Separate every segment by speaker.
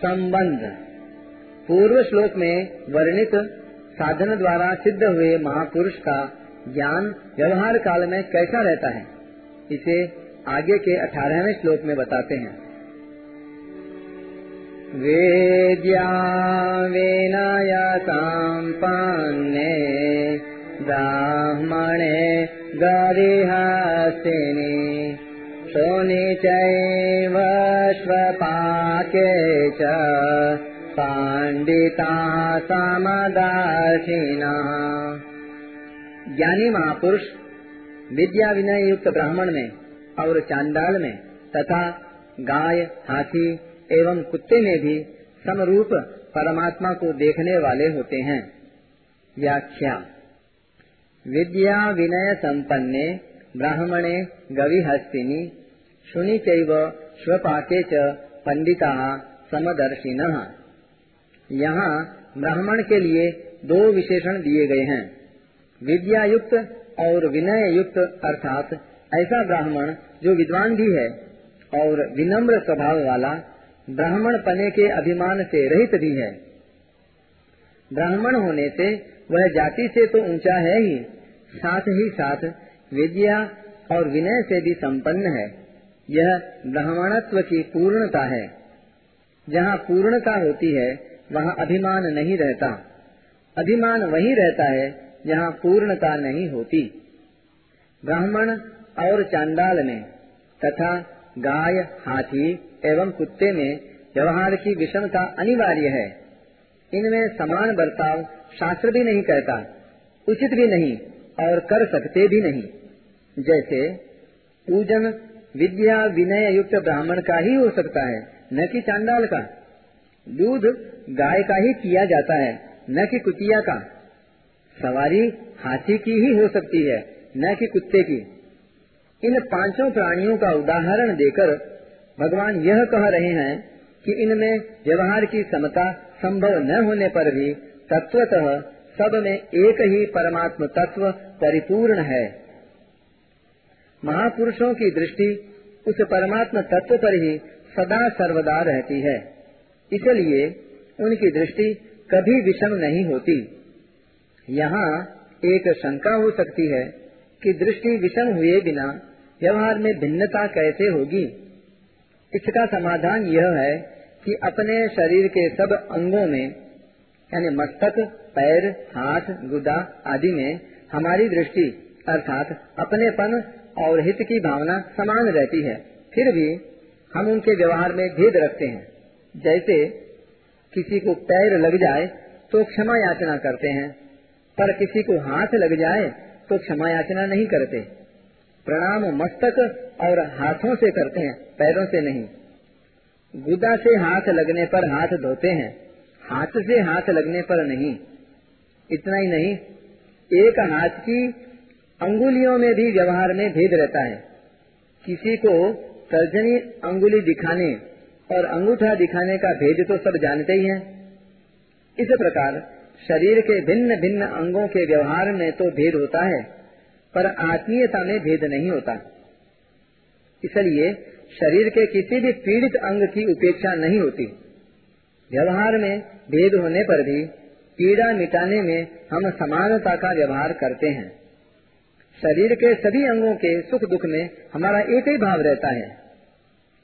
Speaker 1: संबंध। पूर्व श्लोक में वर्णित साधन द्वारा सिद्ध हुए महापुरुष का ज्ञान व्यवहार काल में कैसा रहता है, इसे आगे के अठारहवें श्लोक में बताते हैं। वेद्या विनयसाम्पन्ने ब्राह्मणे गरिहासिनि। शोनि चैव च पाण्डिता समदासिना। ज्ञानी महापुरुष, विद्या विनय युक्त ब्राह्मण में और चांडाल में तथा गाय, हाथी एवं कुत्ते में भी समरूप परमात्मा को देखने वाले होते हैं। व्याख्या। विद्या विनय संपन्ने ब्राह्मणे गविहस्तिनी शुनि चैव स्वपाके च पंडिता समदर्शिन। यहाँ ब्राह्मण के लिए दो विशेषण दिए गए हैं। विद्या युक्त और विनय युक्त अर्थात ऐसा ब्राह्मण जो विद्वान भी है और विनम्र स्वभाव वाला ब्राह्मण पने के अभिमान से रहित भी है। ब्राह्मण होने से वह जाति से तो ऊँचा है ही, साथ ही साथ विद्या और विनय से भी संपन्न है। यह ब्राह्मणत्व की पूर्णता है। जहाँ पूर्णता होती है, वहाँ अभिमान नहीं रहता। अभिमान वही रहता है, जहाँ पूर्णता नहीं होती। ब्राह्मण और चांडाल में तथा गाय, हाथी एवं कुत्ते में व्यवहार की विषमता अनिवार्य है। इनमें समान बर्ताव शास्त्र भी नहीं कहता उचित भी नहीं और कर सकते भी नहीं। जैसे पूजन विद्या विनय युक्त ब्राह्मण का ही हो सकता है, न कि चांडाल का। दूध गाय का ही किया जाता है, न कि कुतिया का। सवारी हाथी की ही हो सकती है, न कि कुत्ते की। इन पाँचों प्राणियों का उदाहरण देकर भगवान यह कह रहे हैं कि इनमें व्यवहार की समता संभव न होने पर भी तत्वतः सब में एक ही परमात्म तत्व परिपूर्ण है। महापुरुषों की दृष्टि उस परमात्म तत्व पर ही सदा सर्वदा रहती है। इसलिए उनकी दृष्टि कभी विषम नहीं होती। यहाँ एक शंका हो सकती है कि दृष्टि विषम हुए बिना व्यवहार में भिन्नता कैसे होगी? इसका समाधान यह है कि अपने शरीर के सब अंगों में, यानी मस्तक, पैर, हाथ, गुदा आदि में हमारी दृष्टि, अर्थात अपनेपन और हित की भावना समान रहती है, फिर भी हम उनके व्यवहार में भेद रखते हैं। जैसे किसी को पैर लग जाए तो क्षमा याचना करते हैं, पर किसी को हाथ लग जाए तो क्षमा याचना नहीं करते। प्रणाम मस्तक और हाथों से करते हैं, पैरों से नहीं। गुदा से हाथ लगने पर हाथ धोते हैं, हाथ से हाथ लगने पर नहीं। इतना ही नहीं, एक हाथ की अंगुलियों में भी व्यवहार में भेद रहता है। किसी को तर्जनी अंगुली दिखाने और अंगूठा दिखाने का भेद तो सब जानते ही हैं। इस प्रकार शरीर के भिन्न भिन्न अंगों के व्यवहार में तो भेद होता है, पर आत्मीयता में भेद नहीं होता। इसलिए शरीर के किसी भी पीड़ित अंग की उपेक्षा नहीं होती। व्यवहार में भेद होने पर भी पीड़ा मिटाने में हम समानता का व्यवहार करते हैं। शरीर के सभी अंगों के सुख दुख में हमारा एक ही भाव रहता है।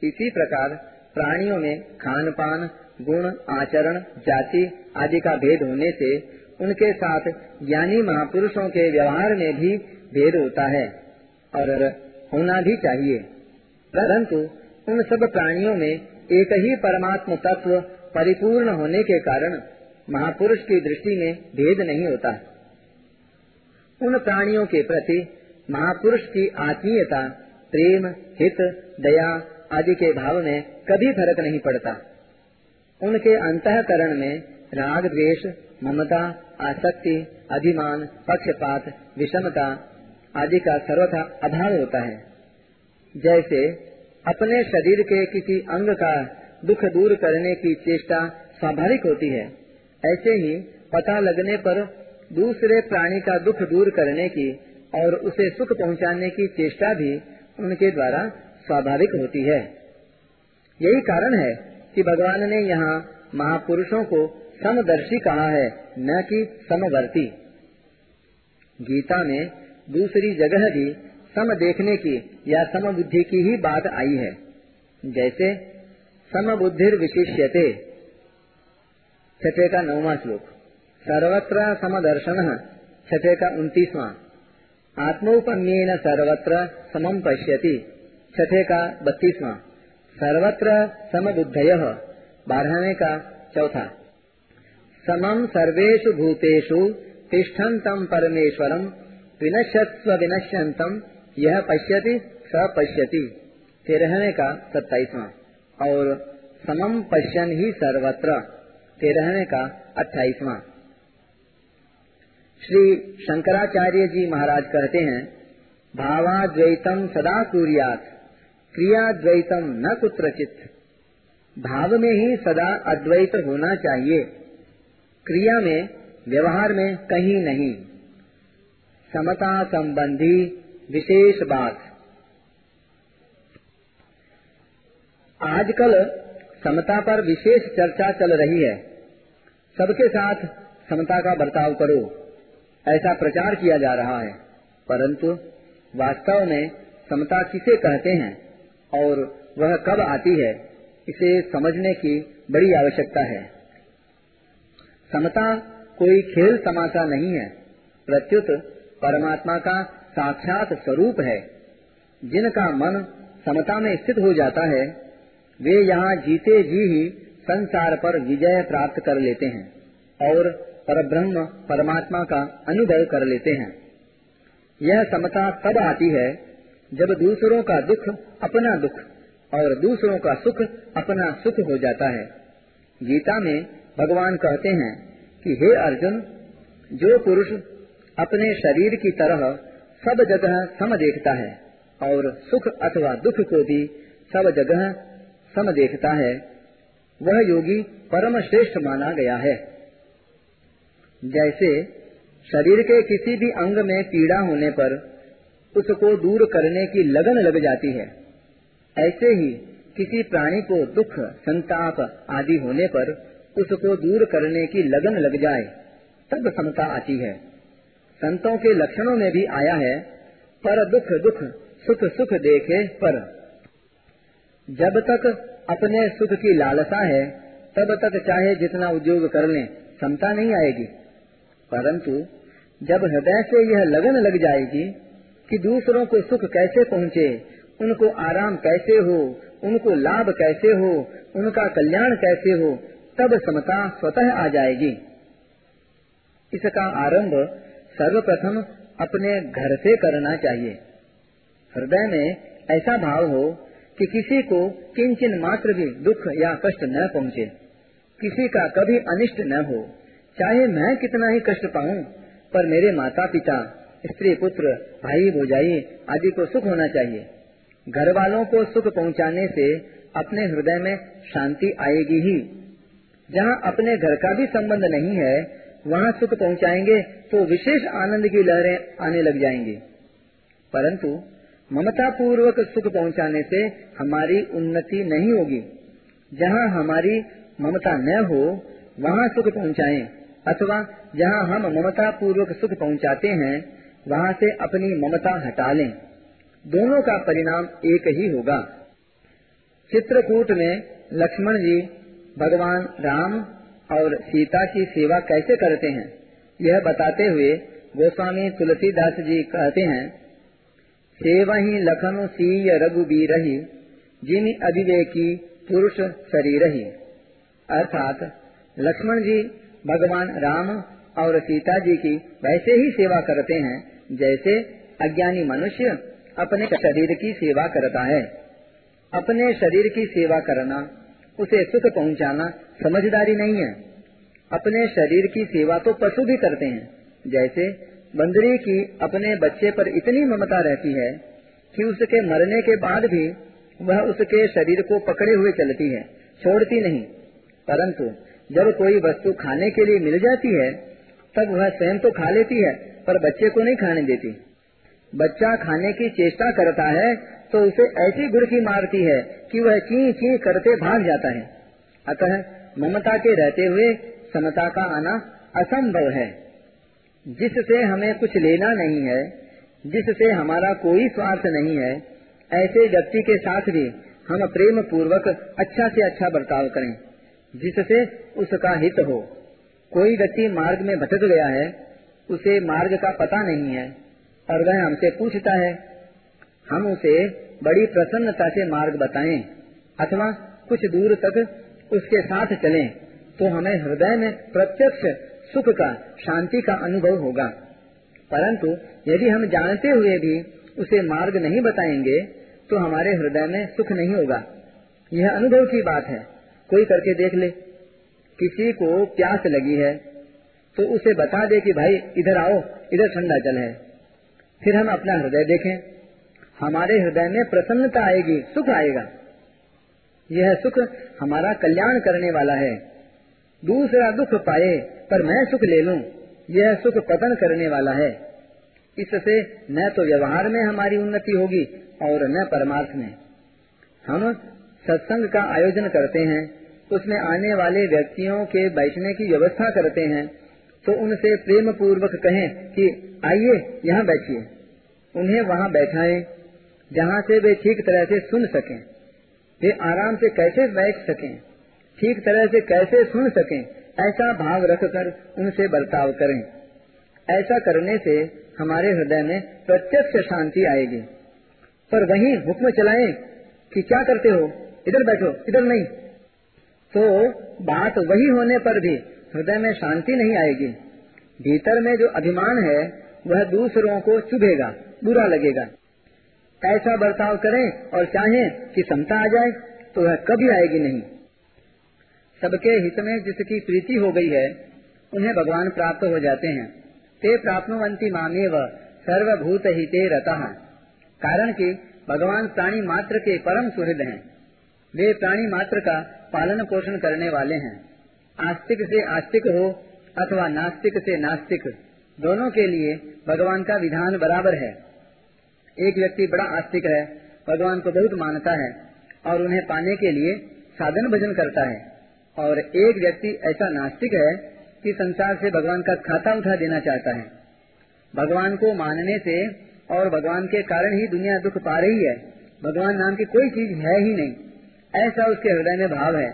Speaker 1: इसी प्रकार प्राणियों में खान पान गुण, आचरण, जाति आदि का भेद होने से उनके साथ ज्ञानी महापुरुषों के व्यवहार में भी भेद होता है और होना भी चाहिए। परंतु उन सब प्राणियों में एक ही परमात्म तत्व परिपूर्ण होने के कारण महापुरुष की दृष्टि में भेद नहीं होता। उन प्राणियों के प्रति महापुरुष की आत्मीयता, प्रेम, हित, दया आदि के भाव में कभी फ़र्क नहीं पड़ता। उनके अंतकरण में राग द्वेष, ममता, आसक्ति, अभिमान, पक्षपात, विषमता आदि का सर्वथा अभाव होता है। जैसे अपने शरीर के किसी अंग का दुख दूर करने की चेष्टा स्वाभाविक होती है, ऐसे ही पता लगने पर दूसरे प्राणी का दुख दूर करने की और उसे सुख पहुँचाने की चेष्टा भी उनके द्वारा स्वाभाविक होती है। यही कारण है कि भगवान ने यहाँ महापुरुषों को समदर्शी कहा है, न कि समवर्ती। गीता में दूसरी जगह भी सम देखने की या समबुद्धि की ही बात आई है। जैसे समबुद्धि विशिष्यते छठे का नौवा श्लोक। सर्वत्र समदर्शन छठे का उन्तीसवा आत्मोपन्यन सर्वत्र समम पश्यति छठे का बत्तीसवा सर्वत्र समबुद्धय। बारहवें का चौथा। समम सर्वेषु भूतेषु तिष्ठन्तम परमेश्वरम विनश्यस्व विनश्यंतम यह पश्यति स पश्यति। तेरहवें का सत्ताईसवा और समम पश्यन ही सर्वत्र। तेरहवें का अट्ठाईसवा श्री शंकराचार्य जी महाराज कहते हैं, भावाद्वैतम सदा कुरियात क्रियाद्वैतम न कुत्रचित। भाव में ही सदा अद्वैत होना चाहिए। क्रिया में, व्यवहार में कहीं नहीं। समता संबंधी विशेष बात। आजकल समता पर विशेष चर्चा चल रही है। सबके साथ समता का बर्ताव करो। ऐसा प्रचार किया जा रहा है। परंतु वास्तव में समता किसे कहते हैं और वह कब आती है, इसे समझने की बड़ी आवश्यकता है। समता कोई खेल तमाशा नहीं है, प्रत्युत परमात्मा का साक्षात स्वरूप है। जिनका मन समता में स्थित हो जाता है, वे यहाँ जीते जी ही संसार पर विजय प्राप्त कर लेते हैं और परब्रह्म परमात्मा का अनुभव कर लेते हैं। यह समता तब आती है जब दूसरों का दुख अपना दुख और दूसरों का सुख अपना सुख हो जाता है। गीता में भगवान कहते हैं कि, हे अर्जुन, जो पुरुष अपने शरीर की तरह सब जगह सम देखता है और सुख अथवा दुख को भी सब जगह सम देखता है, वह योगी परम श्रेष्ठ माना गया है। जैसे शरीर के किसी भी अंग में पीड़ा होने पर उसको दूर करने की लगन लग जाती है। ऐसे ही किसी प्राणी को दुख, संताप आदि होने पर उसको दूर करने की लगन लग जाए, तब समता आती है। संतों के लक्षणों में भी आया है, पर दुख दुख, सुख सुख देखे पर। जब तक अपने सुख की लालसा है, तब तक चाहे जितना उद्योग कर लें क्षमता नहीं आएगी। परंतु जब हृदय से यह लगन लग जाएगी कि दूसरों को सुख कैसे पहुँचे, उनको आराम कैसे हो, उनको लाभ कैसे हो, उनका कल्याण कैसे हो, तब समता स्वतः आ जाएगी। इसका आरंभ सर्वप्रथम अपने घर से करना चाहिए। हृदय में ऐसा भाव हो कि किसी को किंचन मात्र भी दुख या कष्ट न पहुँचे, किसी का कभी अनिष्ट न हो। चाहे मैं कितना ही कष्ट पाऊँ, पर मेरे माता पिता स्त्री पुत्र, भाई भोजाई आदि को सुख होना चाहिए। घर वालों को सुख पहुँचाने से अपने हृदय में शांति आएगी ही। जहाँ अपने घर का भी संबंध नहीं है, वहाँ सुख पहुँचाएँगे तो विशेष आनंद की लहरें आने लग जाएँगी। परंतु ममता पूर्वक सुख पहुँचाने से हमारी उन्नति नहीं होगी। जहाँ हमारी ममता न हो, वहाँ सुख पहुँचाएँ। अथवा जहाँ हम ममता पूर्वक सुख पहुँचाते हैं, वहाँ से अपनी ममता हटा लें। दोनों का परिणाम एक ही होगा। चित्रकूट में लक्ष्मण जी भगवान राम और सीता की सेवा कैसे करते हैं, यह बताते हुए गोस्वामी तुलसीदास जी कहते हैं, सेवही लखन सीय रघुबीर जिन अभिवेकी पुरुष शरीर ही अर्थात लक्ष्मण जी भगवान राम और सीता जी की वैसे ही सेवा करते हैं, जैसे अज्ञानी मनुष्य अपने शरीर की सेवा करता है। अपने शरीर की सेवा करना, उसे सुख पहुंचाना समझदारी नहीं है। अपने शरीर की सेवा तो पशु भी करते हैं, जैसे बंदरी की अपने बच्चे पर इतनी ममता रहती है कि उसके मरने के बाद भी वह उसके शरीर को पकड़े हुए चलती है, छोड़ती नहीं। परंतु जब कोई वस्तु खाने के लिए मिल जाती है, तब वह स्वयं तो खा लेती है, पर बच्चे को नहीं खाने देती। बच्चा खाने की चेष्टा करता है तो उसे ऐसी गुड़की मारती है कि वह ची ची करते भाग जाता है। अतः ममता के रहते हुए समता का आना असंभव है। जिससे हमें कुछ लेना नहीं है, जिससे हमारा कोई स्वार्थ नहीं है, ऐसे व्यक्ति के साथ भी हम प्रेम पूर्वक अच्छा से अच्छा बर्ताव करें। जिससे उसका हित हो। कोई व्यक्ति मार्ग में भटक गया है, उसे मार्ग का पता नहीं है और वह हमसे पूछता है, हम उसे बड़ी प्रसन्नता से मार्ग बताएँ, अथवा कुछ दूर तक उसके साथ चलें तो हमें हृदय में प्रत्यक्ष सुख का, शांति का अनुभव होगा। परंतु यदि हम जानते हुए भी उसे मार्ग नहीं बताएँगे तो हमारे हृदय में सुख नहीं होगा। यह अनुभव की बात है। कोई करके देख ले। किसी को प्यास लगी है तो उसे बता दे कि भाई, इधर आओ, इधर ठंडा जल है। फिर हम अपना हृदय देखें। हमारे हृदय में प्रसन्नता आएगी, सुख आएगा। यह सुख हमारा कल्याण करने वाला है। दूसरा दुख पाए, पर मैं सुख ले लूँ, यह सुख पतन करने वाला है। इससे न तो व्यवहार में हमारी उन्नति होगी, और न परमार्थ में। हम सत्संग का आयोजन करते हैं, उसमें आने वाले व्यक्तियों के बैठने की व्यवस्था करते हैं तो उनसे प्रेम पूर्वक कहें कि आइए यहाँ बैठिए। उन्हें वहाँ बैठाएँ, जहाँ से वे ठीक तरह से सुन सकें। वे आराम से कैसे बैठ सकें, ठीक तरह से कैसे सुन सकें, ऐसा भाव रखकर उनसे बर्ताव करें। ऐसा करने से हमारे हृदय में प्रत्यक्ष शांति आएगी। पर वही हुक्म चलाएँ कि क्या करते हो? इधर बैठो, इधर नहीं। तो बात वही होने पर भी हृदय में शांति नहीं आएगी। भीतर में जो अभिमान है, वह दूसरों को चुभेगा, बुरा लगेगा। ऐसा बर्ताव करें और चाहें कि समता आ जाए तो वह कभी आएगी नहीं। सबके हित में जिसकी प्रीति हो गई है, उन्हें भगवान प्राप्त हो जाते हैं। ते प्राप्तवंती मामे व सर्वभूत हिते रता। कारण कि भगवान प्राणी मात्र के परम सुहृद हैं। वे प्राणी मात्र का पालन पोषण करने वाले हैं। आस्तिक से आस्तिक हो अथवा नास्तिक से नास्तिक, दोनों के लिए भगवान का विधान बराबर है। एक व्यक्ति बड़ा आस्तिक है, भगवान को बहुत मानता है और उन्हें पाने के लिए साधन भजन करता है। और एक व्यक्ति ऐसा नास्तिक है कि संसार से भगवान का खाता उठा देना चाहता है। भगवान को मानने से और भगवान के कारण ही दुनिया दुख पा रही है। भगवान नाम की कोई चीज़ है ही नहीं। ऐसा उसके हृदय में भाव है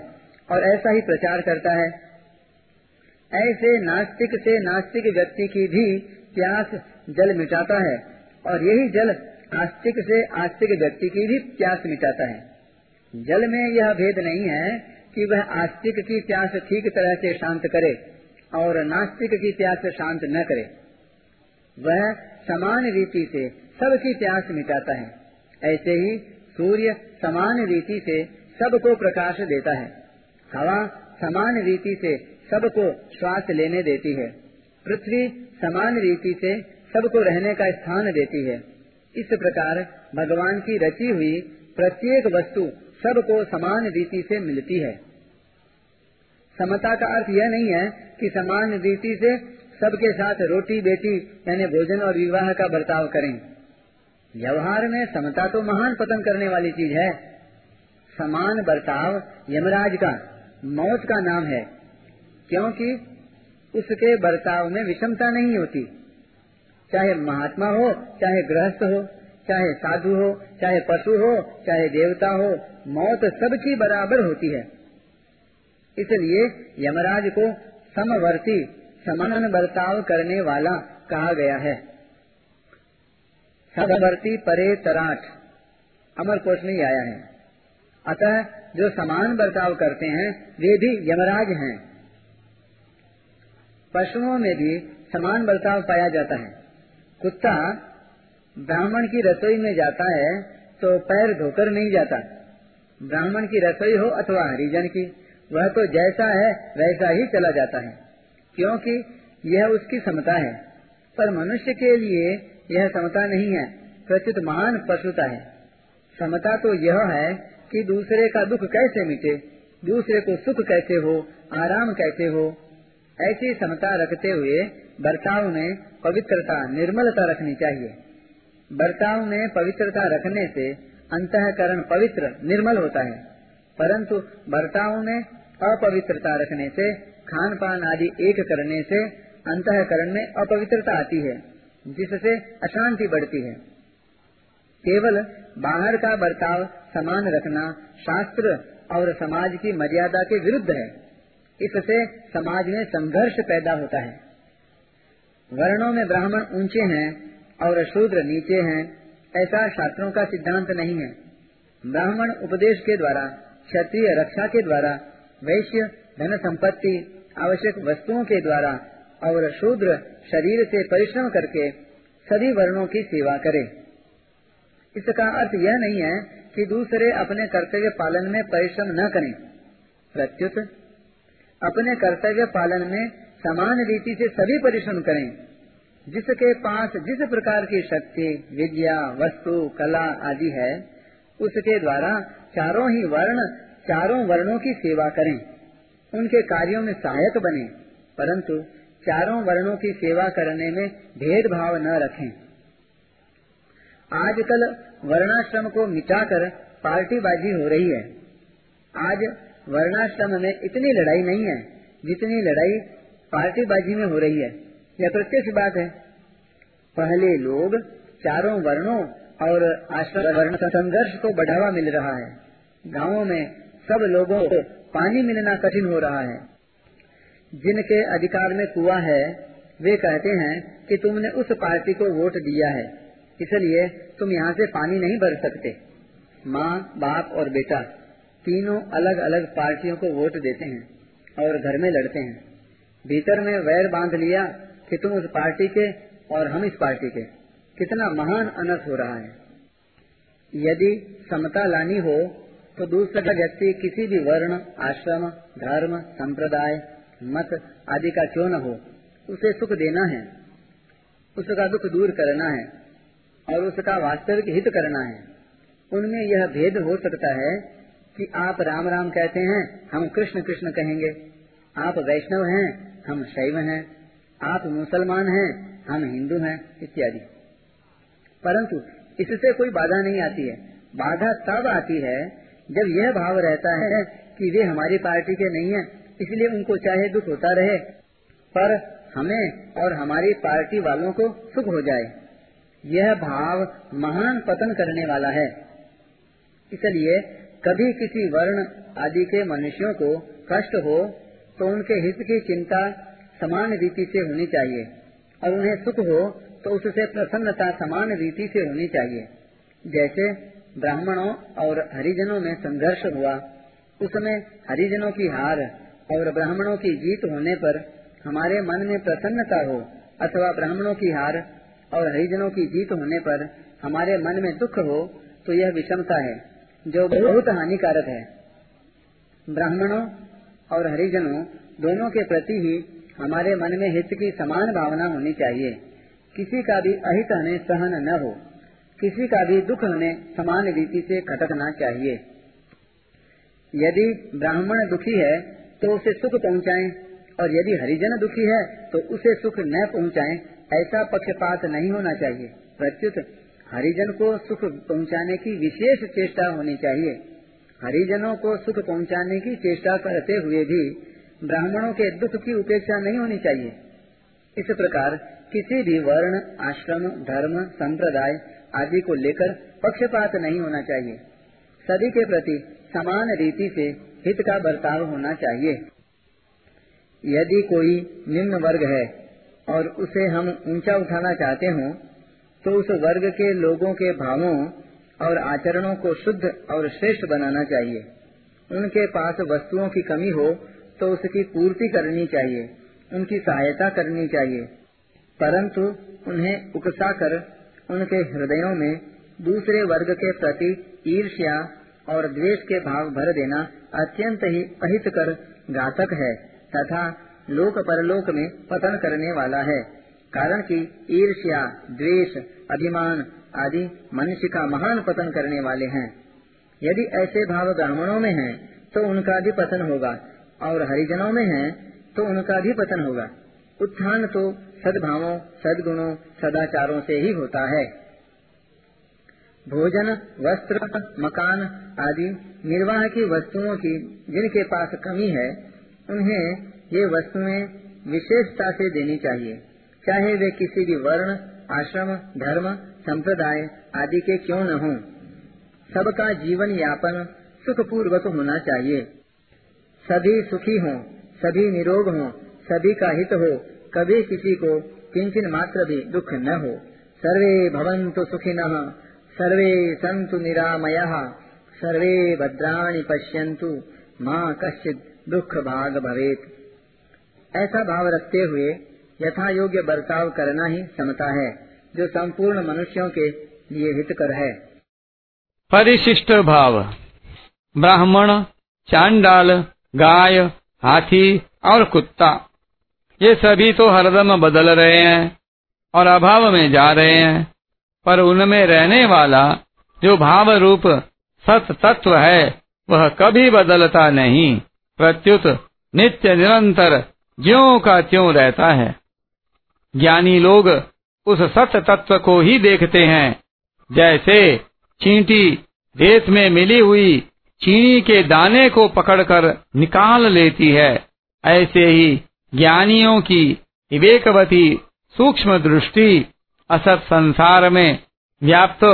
Speaker 1: और ऐसा ही प्रचार करता है। ऐसे नास्तिक से नास्तिक व्यक्ति की भी प्यास जल मिटाता है और यही जल आस्तिक से आस्तिक व्यक्ति की भी प्यास मिटाता है। जल में यह भेद नहीं है कि वह आस्तिक की प्यास ठीक तरह से शांत करे और नास्तिक की प्यास शांत न करे। वह समान रीति से सबकी प्यास मिटाता है। ऐसे ही सूर्य समान रीति से सबको प्रकाश देता है। हवा समान रीति से सबको श्वास लेने देती है। पृथ्वी समान रीति से सबको रहने का स्थान देती है। इस प्रकार भगवान की रची हुई प्रत्येक वस्तु सबको समान रीति से मिलती है। समता का अर्थ यह नहीं है कि समान रीति से सबके साथ रोटी बेटी यानी भोजन और विवाह का बर्ताव करें। व्यवहार में समता तो महान पतन करने वाली चीज़ है। समान बर्ताव यमराज का, मौत का नाम है, क्योंकि उसके बर्ताव में विषमता नहीं होती। चाहे महात्मा हो, चाहे गृहस्थ हो, चाहे साधु हो, चाहे पशु हो, चाहे देवता हो, मौत सबकी बराबर होती है। इसलिए यमराज को समवर्ती, समान बर्ताव करने वाला कहा गया है। समवर्ती परे तराट, अमर कोश में आया है। अतः जो समान बर्ताव करते हैं, वे भी यमराज हैं। पशुओं में भी समान बर्ताव पाया जाता है। कुत्ता ब्राह्मण की रसोई में जाता है तो पैर धोकर नहीं जाता। ब्राह्मण की रसोई हो अथवा हरिजन की, वह तो जैसा है, वैसा ही चला जाता है। क्योंकि यह उसकी समता है। पर मनुष्य के लिए यह समता नहीं है प्रचित महान पशुता है। समता तो यह है कि दूसरे का दुख कैसे मिटे? दूसरे को सुख कैसे हो? आराम कैसे हो? ऐसी समता रखते हुए बर्ताव में पवित्रता, निर्मलता रखनी चाहिए। बर्ताव में पवित्रता रखने से अंतकरण पवित्र, निर्मल होता है। परंतु बर्ताव में अपवित्रता रखने से खान पान आदि एक करने से अंतकरण में अपवित्रता आती है, जिससे अशांति बढ़ती है। केवल बाहर का बर्ताव समान रखना शास्त्र और समाज की मर्यादा के विरुद्ध है। इससे समाज में संघर्ष पैदा होता है। वर्णों में ब्राह्मण ऊँचे हैं और शूद्र नीचे हैं, ऐसा शास्त्रों का सिद्धांत नहीं है। ब्राह्मण उपदेश के द्वारा, क्षत्रिय रक्षा के द्वारा, वैश्य धन संपत्ति आवश्यक वस्तुओं के द्वारा और शूद्र शरीर से परिश्रम करके सभी वर्णों की सेवा करे। इसका अर्थ यह नहीं है कि दूसरे अपने कर्तव्य पालन में परिश्रम न करें। प्रत्युत, अपने कर्तव्य पालन में समान रीति से सभी परिश्रम करें, जिसके पास जिस प्रकार की शक्ति, विद्या, वस्तु, कला आदि है, उसके द्वारा चारों ही वर्ण, चारों वर्णों की सेवा करें। उनके कार्यों में सहायक बने, परंतु चारों वर्णों की सेवा करने में भेदभाव न रखें। आजकल वर्णाश्रम को मिटाकर पार्टीबाजी हो रही है। आज वर्णाश्रम में इतनी लड़ाई नहीं है, जितनी लड़ाई पार्टीबाजी में हो रही है। यह प्रत्यक्ष बात है। पहले लोग चारों वर्णों और आश्रम वर्ण संघर्ष को बढ़ावा मिल रहा है। गाँवों में सब लोगों को पानी मिलना कठिन हो रहा है। जिनके अधिकार में कुआ है, वे कहते हैं कि तुमने उस पार्टी को वोट दिया है। इसलिए तुम यहाँ से पानी नहीं भर सकते। माँ, बाप और बेटा तीनों अलग अलग पार्टियों को वोट देते हैं और घर में लड़ते हैं। भीतर में वैर बाँध लिया कि तुम उस पार्टी के और हम इस पार्टी के। कितना महान अनर्थ हो रहा है। यदि समता लानी हो तो दूसरा व्यक्ति किसी भी वर्ण, आश्रम, धर्म, संप्रदाय, मत आदि का क्यों न हो? उसे सुख देना है। उसका दुख दूर करना है। और उसका वास्तविक हित करना है। उनमें यह भेद हो सकता है कि आप राम राम कहते हैं, हम कृष्ण कृष्ण कहेंगे। आप वैष्णव हैं, हम शैव हैं। आप मुसलमान हैं, हम हिंदू हैं, इत्यादि। परंतु इससे कोई बाधा नहीं आती है। बाधा तब आती है जब यह भाव रहता है कि वे हमारी पार्टी के नहीं है, इसलिए उनको चाहे दुख होता रहे, पर हमें और हमारी पार्टी वालों को सुख हो जाए। यह भाव महान पतन करने वाला है। इसलिए कभी किसी वर्ण आदि के मनुष्यों को कष्ट हो तो उनके हित की चिंता समान रीति से होनी चाहिए, और उन्हें सुख हो तो उससे प्रसन्नता समान रीति से होनी चाहिए। जैसे ब्राह्मणों और हरिजनों में संघर्ष हुआ उसमें हरिजनों की हार और ब्राह्मणों की जीत होने पर हमारे मन में प्रसन्नता हो, अथवा ब्राह्मणों की हार और हरिजनों की जीत होने पर हमारे मन में दुख हो तो यह विषमता है, जो बहुत हानिकारक है। ब्राह्मणों और हरिजनों, दोनों के प्रति ही हमारे मन में हित की समान भावना होनी चाहिए। किसी का भी अहित हमें सहन न हो। किसी का भी दुख हमें समान रीति से खटकना चाहिए। यदि ब्राह्मण दुखी है तो उसे सुख पहुँचाए, और यदि हरिजन दुखी है तो उसे सुख न पहुँचाए ऐसा पक्षपात नहीं होना चाहिए। प्रत्युत, हरिजन को सुख पहुँचाने की विशेष चेष्टा होनी चाहिए। हरिजनों को सुख पहुँचाने की चेष्टा करते हुए भी ब्राह्मणों के दुख की उपेक्षा नहीं होनी चाहिए। इस प्रकार किसी भी वर्ण, आश्रम, धर्म, संप्रदाय आदि को लेकर पक्षपात नहीं होना चाहिए। सभी के प्रति समान रीति से हित का बर्ताव होना चाहिए। यदि कोई निम्न वर्ग है और उसे हम ऊँचा उठाना चाहते हो तो उस वर्ग के लोगों के भावों और आचरणों को शुद्ध और श्रेष्ठ बनाना चाहिए। उनके पास वस्तुओं की कमी हो तो उसकी पूर्ति करनी चाहिए, उनकी सहायता करनी चाहिए। परंतु उन्हें उकसा कर उनके हृदयों में दूसरे वर्ग के प्रति ईर्ष्या और द्वेष के भाव भर देना अत्यंत ही अहित कर घातक है, तथा लोक परलोक में पतन करने वाला है। कारण कि ईर्ष्या द्वेष अभिमान आदि मनुष्य का महान पतन करने वाले हैं। यदि ऐसे भाव ब्राह्मणों में हैं, तो उनका भी पतन होगा और हरिजनों में हैं तो उनका भी पतन होगा। उत्थान तो सद्भावों सदगुणों सदाचारों से ही होता है। भोजन वस्त्र मकान आदि निर्वाह की वस्तुओं की जिनके पास कमी है उन्हें ये वस्तुएँ विशेषता से देनी चाहिए। चाहे वे किसी भी वर्ण, आश्रम, धर्म, संप्रदाय आदि के क्यों न हों। सबका जीवन यापन सुख पूर्वक होना चाहिए। सभी सुखी हों, सभी निरोग हों, सभी का हित हो, कभी किसी को किंचन मात्र भी दुख न हो। सर्वे भवन्तु सुखिनः, सर्वे सन्तु निरामयः, सर्वे भद्राणि पश्यन्तु, माँ कश्चित दुख भाग भवेत। ऐसा भाव रखते हुए यथा योग्य बर्ताव करना ही समता है, जो संपूर्ण मनुष्यों के लिए हितकर है।
Speaker 2: परिशिष्ट भाव। ब्राह्मण, चांडाल, गाय, हाथी और कुत्ता, ये सभी तो हरदम बदल रहे हैं और अभाव में जा रहे हैं, पर उनमें रहने वाला जो भाव रूप सत तत्व है, वह कभी बदलता नहीं। प्रत्युत नित्य निरंतर ज्यो का त्यों रहता है। ज्ञानी लोग उस सत तत्व को ही देखते हैं। जैसे चींटी रेत में मिली हुई चीनी के दाने को पकड़कर निकाल लेती है, ऐसे ही ज्ञानियों की विवेकवती सूक्ष्म दृष्टि असत संसार में व्याप्त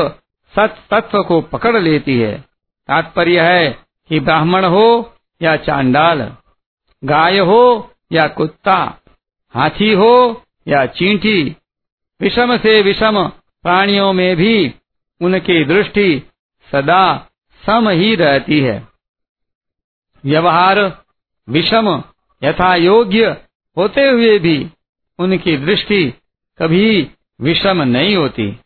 Speaker 2: सत तत्व को पकड़ लेती है। तात्पर्य है कि ब्राह्मण हो या चांडाल, गाय हो या कुत्ता, हाथी हो या चींटी, विषम से विषम प्राणियों में भी उनकी दृष्टि सदा सम ही रहती है। व्यवहार विषम यथा योग्य होते हुए भी उनकी दृष्टि कभी विषम नहीं होती।